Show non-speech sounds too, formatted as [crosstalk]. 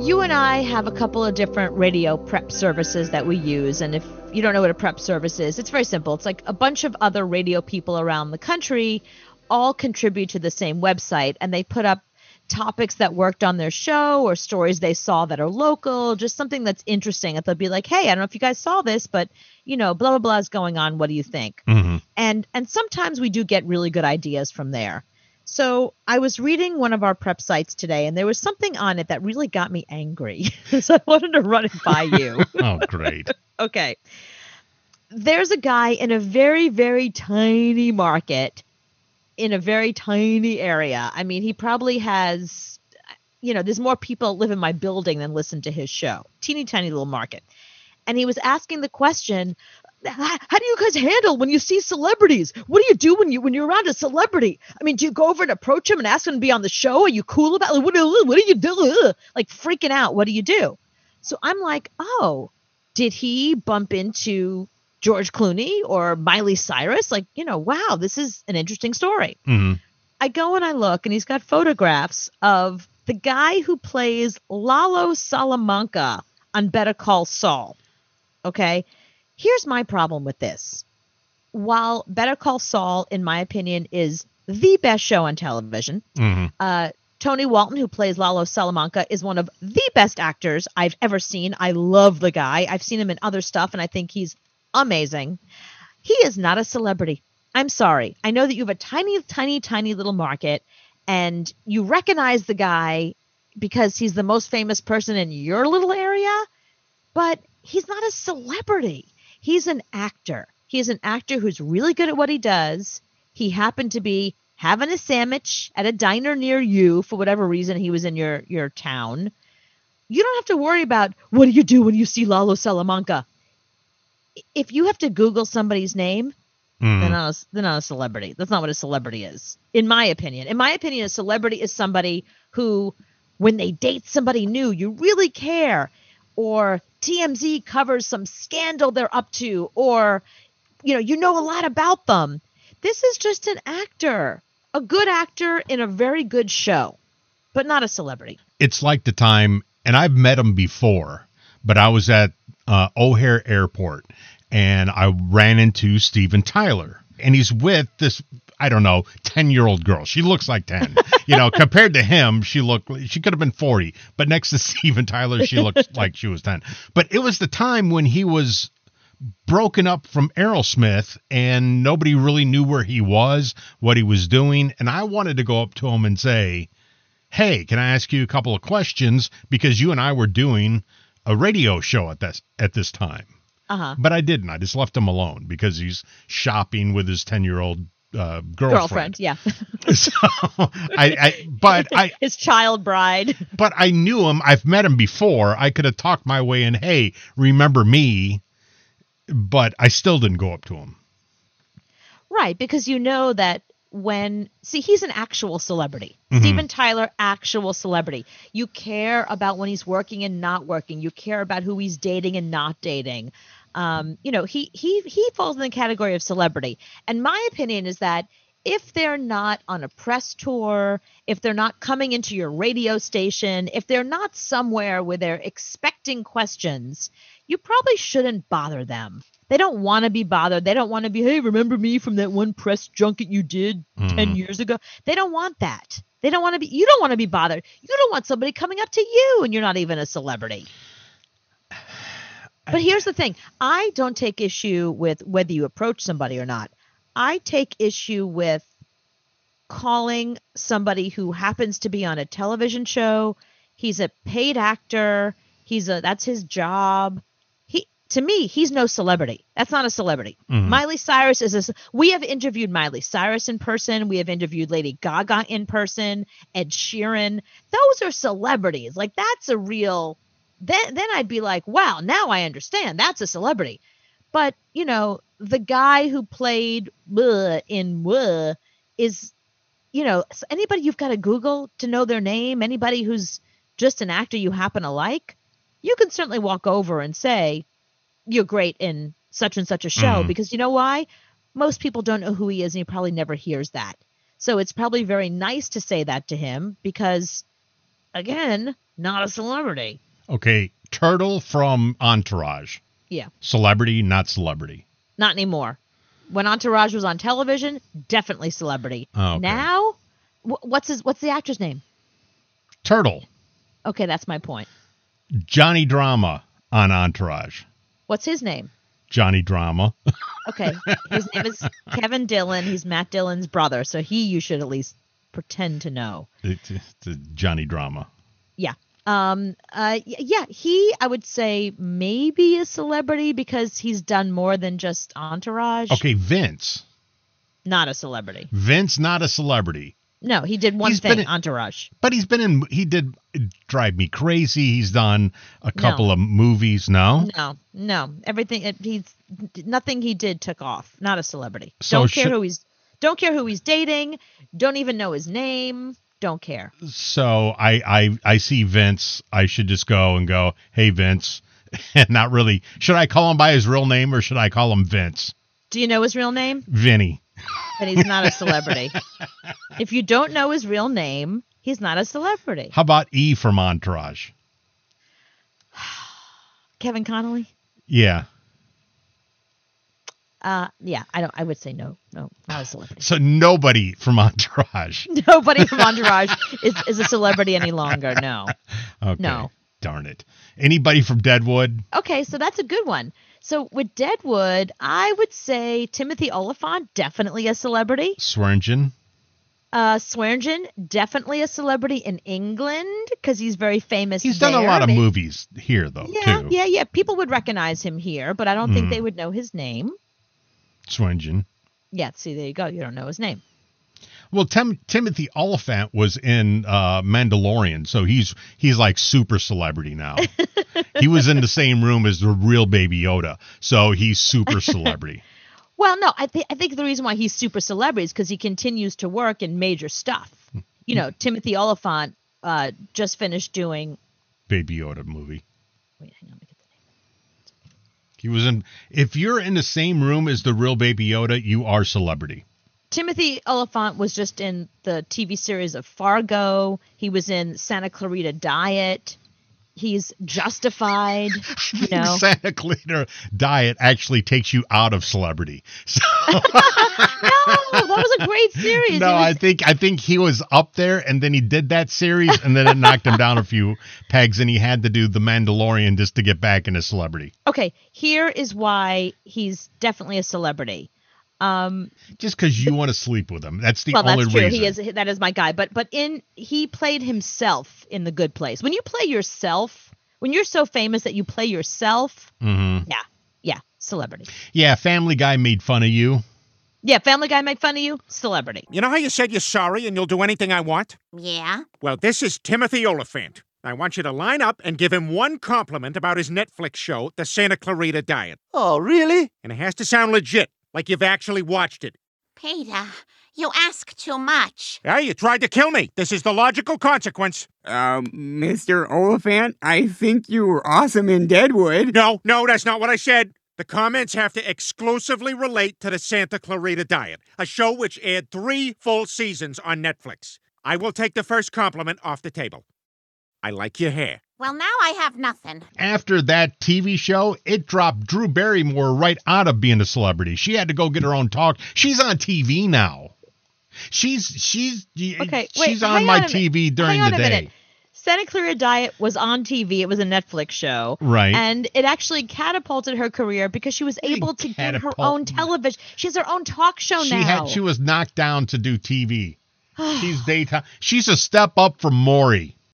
you and I have a couple of different radio prep services that we use. And if you don't know what a prep service is, it's very simple. It's like a bunch of other radio people around the country all contribute to the same website and they put up topics that worked on their show or stories they saw that are local, just something that's interesting. And they'll be like, hey, I don't know if you guys saw this, but you know, blah blah blah is going on. What do you think? Mm-hmm. And and sometimes we do get really good ideas from there. So I was reading one of our prep sites today, and there was something on it that really got me angry. [laughs] so I wanted to run it by you. [laughs] Oh, great. [laughs] okay. There's a guy in a very, very tiny market in a very tiny area. I mean, he probably has, you know, there's more people live in my building than listen to his show. Teeny tiny little market. And he was asking the question, how do you guys handle when you see celebrities? What do you do when you when you're around a celebrity? I mean, do you go over and approach him and ask him to be on the show? Are you cool about it? What do, what do you do? Like freaking out. What do you do? So I'm like, oh, did he bump into George Clooney or Miley Cyrus? Like, you know, wow, this is an interesting story. hmm I go and I look, and he's got photographs of the guy who plays Lalo Salamanca on Better Call Saul. Okay. Here's my problem with this. While Better Call Saul, in my opinion, is the best show on television, hmm uh, Tony Dalton, who plays Lalo Salamanca, is one of the best actors I've ever seen. I love the guy. I've seen him in other stuff, and I think he's amazing. He is not a celebrity. I'm sorry. I know that you have a tiny, tiny, tiny little market, and you recognize the guy because he's the most famous person in your little area, but he's not a celebrity. He's an actor. He's an actor who's really good at what he does. He happened to be having a sandwich at a diner near you for whatever reason he was in your your town. You don't have to worry about what do you do when you see Lalo Salamanca. If you have to Google somebody's name, hmm they're not a, they're not a celebrity. That's not what a celebrity is, in my opinion. In my opinion, a celebrity is somebody who, when they date somebody new, you really care, or TMZ covers some scandal they're up to, or you know you know a lot about them. This is just an actor, a good actor in a very good show, but not a celebrity. It's like the time, and I've met him before, but I was at uh, O'Hare Airport and I ran into Steven Tyler, and he's with this. I don't know, 10 year old girl. She looks like 10. You know, compared to him, she looked, she could have been 40. But next to [laughs] Steven Tyler, she looks [laughs] like she was 10. But it was the time when he was broken up from Aerosmith and nobody really knew where he was, what he was doing. And I wanted to go up to him and say, Hey, can I ask you a couple of questions? Because you and I were doing a radio show at this at this time. Uh huh. But I didn't. I just left him alone because he's shopping with his ten year old uh, girlfriend. Girlfriend, yeah. [laughs] [laughs] So I, I, but I, [laughs] His child bride. but I knew him. I've met him before. I could have talked my way in. Hey, remember me? But I still didn't go up to him. Right, because you know that when see he's an actual celebrity. Mhm. Steven Tyler actual celebrity. You care about when he's working and not working. You care about who he's dating and not dating. Um, you know, he he he falls in the category of celebrity. And my opinion is that if they're not on a press tour, if they're not coming into your radio station, if they're not somewhere where they're expecting questions, you probably shouldn't bother them. They don't want to be bothered. They don't want to be, hey, remember me from that one press junket you did 10 Mhm. years ago? They don't want that. They don't want to be, you don't want to be bothered. You don't want somebody coming up to you and you're not even a celebrity. But here's the thing I don't take issue with whether you approach somebody or not. I take issue with calling somebody who happens to be on a television show. He's a paid actor. He's a that's his job. He to me, he's no celebrity. That's not a celebrity. Mhm. Miley Cyrus is a We have interviewed Miley Cyrus in person. We have interviewed Lady Gaga in person. Ed Sheeran. Those are celebrities. Like that's a real. Then then I'd be like, wow, now I understand. That's a celebrity. But you know, the guy who played bleh in bleh is, you know, anybody you've got to Google to know their name. Anybody who's just an actor you happen to like, you can certainly walk over and say, you're great in such and such a show Mhm. because you know why? Most people don't know who he is and he probably never hears that. So it's probably very nice to say that to him because again, not a celebrity. Okay, Turtle from Entourage. Yeah, Celebrity, not celebrity. not anymore. When Entourage was on television, definitely celebrity. Oh, okay. Now, wh- what's his? What's the actor's name? Turtle. Okay, that's my point. Johnny Drama on Entourage. What's his name? Johnny Drama. [laughs] Okay, his name is Kevin Dillon. He's Matt Dillon's brother, so he you should at least pretend to know. it's, it's Johnny Drama. Yeah. Um. Uh. Yeah. He, I would say, maybe a celebrity because he's done more than just Entourage. Okay, Vince. Not a celebrity. Vince, not a celebrity. No, he did one He's thing. in- Entourage. But he's been in, he did Drive Me Crazy. He's done a couple of movies. No? No, no. Everything. It, he's nothing he did took off. Not a celebrity. So don't care should- who he's. Don't care who he's dating. Don't even know his name. Don't care. So I, I, I see Vince. I should just go and go, hey, Vince. [laughs] And not really. Should I call him by his real name or should I call him Vince? Do you know his real name? Vinny. Then he's not a celebrity. [laughs] if you don't know his real name, he's not a celebrity. How about E from Entourage? [sighs] Kevin Connolly. Yeah. Uh, yeah, I don't. I would say no, no, not a celebrity. So nobody from [laughs] Entourage. Nobody from Entourage is, is a celebrity any longer. No. Okay. No. Darn it. Anybody from Deadwood? Okay, so that's a good one. So with Deadwood, I would say Timothy Olyphant, definitely a celebrity. Swearengen. Uh, Swearengen, definitely a celebrity in England because he's very famous. He's done a lot of Maybe- movies here, though, Yeah, too. yeah, yeah. People would recognize him here, but I don't think Mhm. they would know his name. Swearengen. Yeah, see, there you go. You don't know his name. Well, Tim, Timothy Olyphant was in uh, Mandalorian, so he's he's like super celebrity now. [laughs] he was in the same room as the real Baby Yoda, so he's super [laughs] celebrity. Well, no, I think I think the reason why he's super celebrity is because he continues to work in major stuff. You know, Timothy Olyphant uh, just finished doing. Baby Yoda movie. Wait, hang on, let me get the name. He was in. If you're in the same room as the real Baby Yoda, you are celebrity. Timothy Olyphant was just in the TV series of Fargo. He was in Santa Clarita Diet. He's Justified. You [laughs] know, Santa Clarita Diet actually takes you out of celebrity. [laughs] So, [laughs] that was a great series. no, was- I think I think he was up there, and then he did that series, and then it knocked him down a few pegs, and he had to do the Mandalorian just to get back into celebrity. okay, here is why he's definitely a celebrity. Um, Just because you want to sleep with him, that's the well, only that's true. reason. He is that is my guy. But but in he played himself in The Good Place. When you play yourself, when you're so famous that you play yourself, mm-hmm. yeah, yeah, celebrity. Yeah, Family Guy made fun of you. Yeah, Family Guy made fun of you, celebrity. You know how you said you're sorry and you'll do anything I want? Yeah? Well, this is Timothy Olyphant. I want you to line up and give him one compliment about his Netflix show, The Santa Clarita Diet. Oh, really? And it has to sound legit, like you've actually watched it. Peter, you ask too much. Yeah, you tried to kill me. This is the logical consequence. Um, Mr. Olyphant, I think you were awesome in Deadwood. No, no, that's not what I said. The comments have to exclusively relate to the Santa Clarita Diet, a show which aired three full seasons on Netflix. I will take the first compliment off the table. I like your hair. Well, now I have nothing. After that TV show, it dropped Drew Barrymore right out of being a celebrity. She had to go get her own talk. She's on TV now. She's she's Okay, wait, she's on hang my on a. TV during Hang on the a day. minute. Santa Clarita Diet was on TV. It was a Netflix show. Right. And it actually catapulted her career because she was able to get her own television. She has her own talk show she now. had she was knocked down to do TV. [sighs] She's daytime. She's a step up from Maury.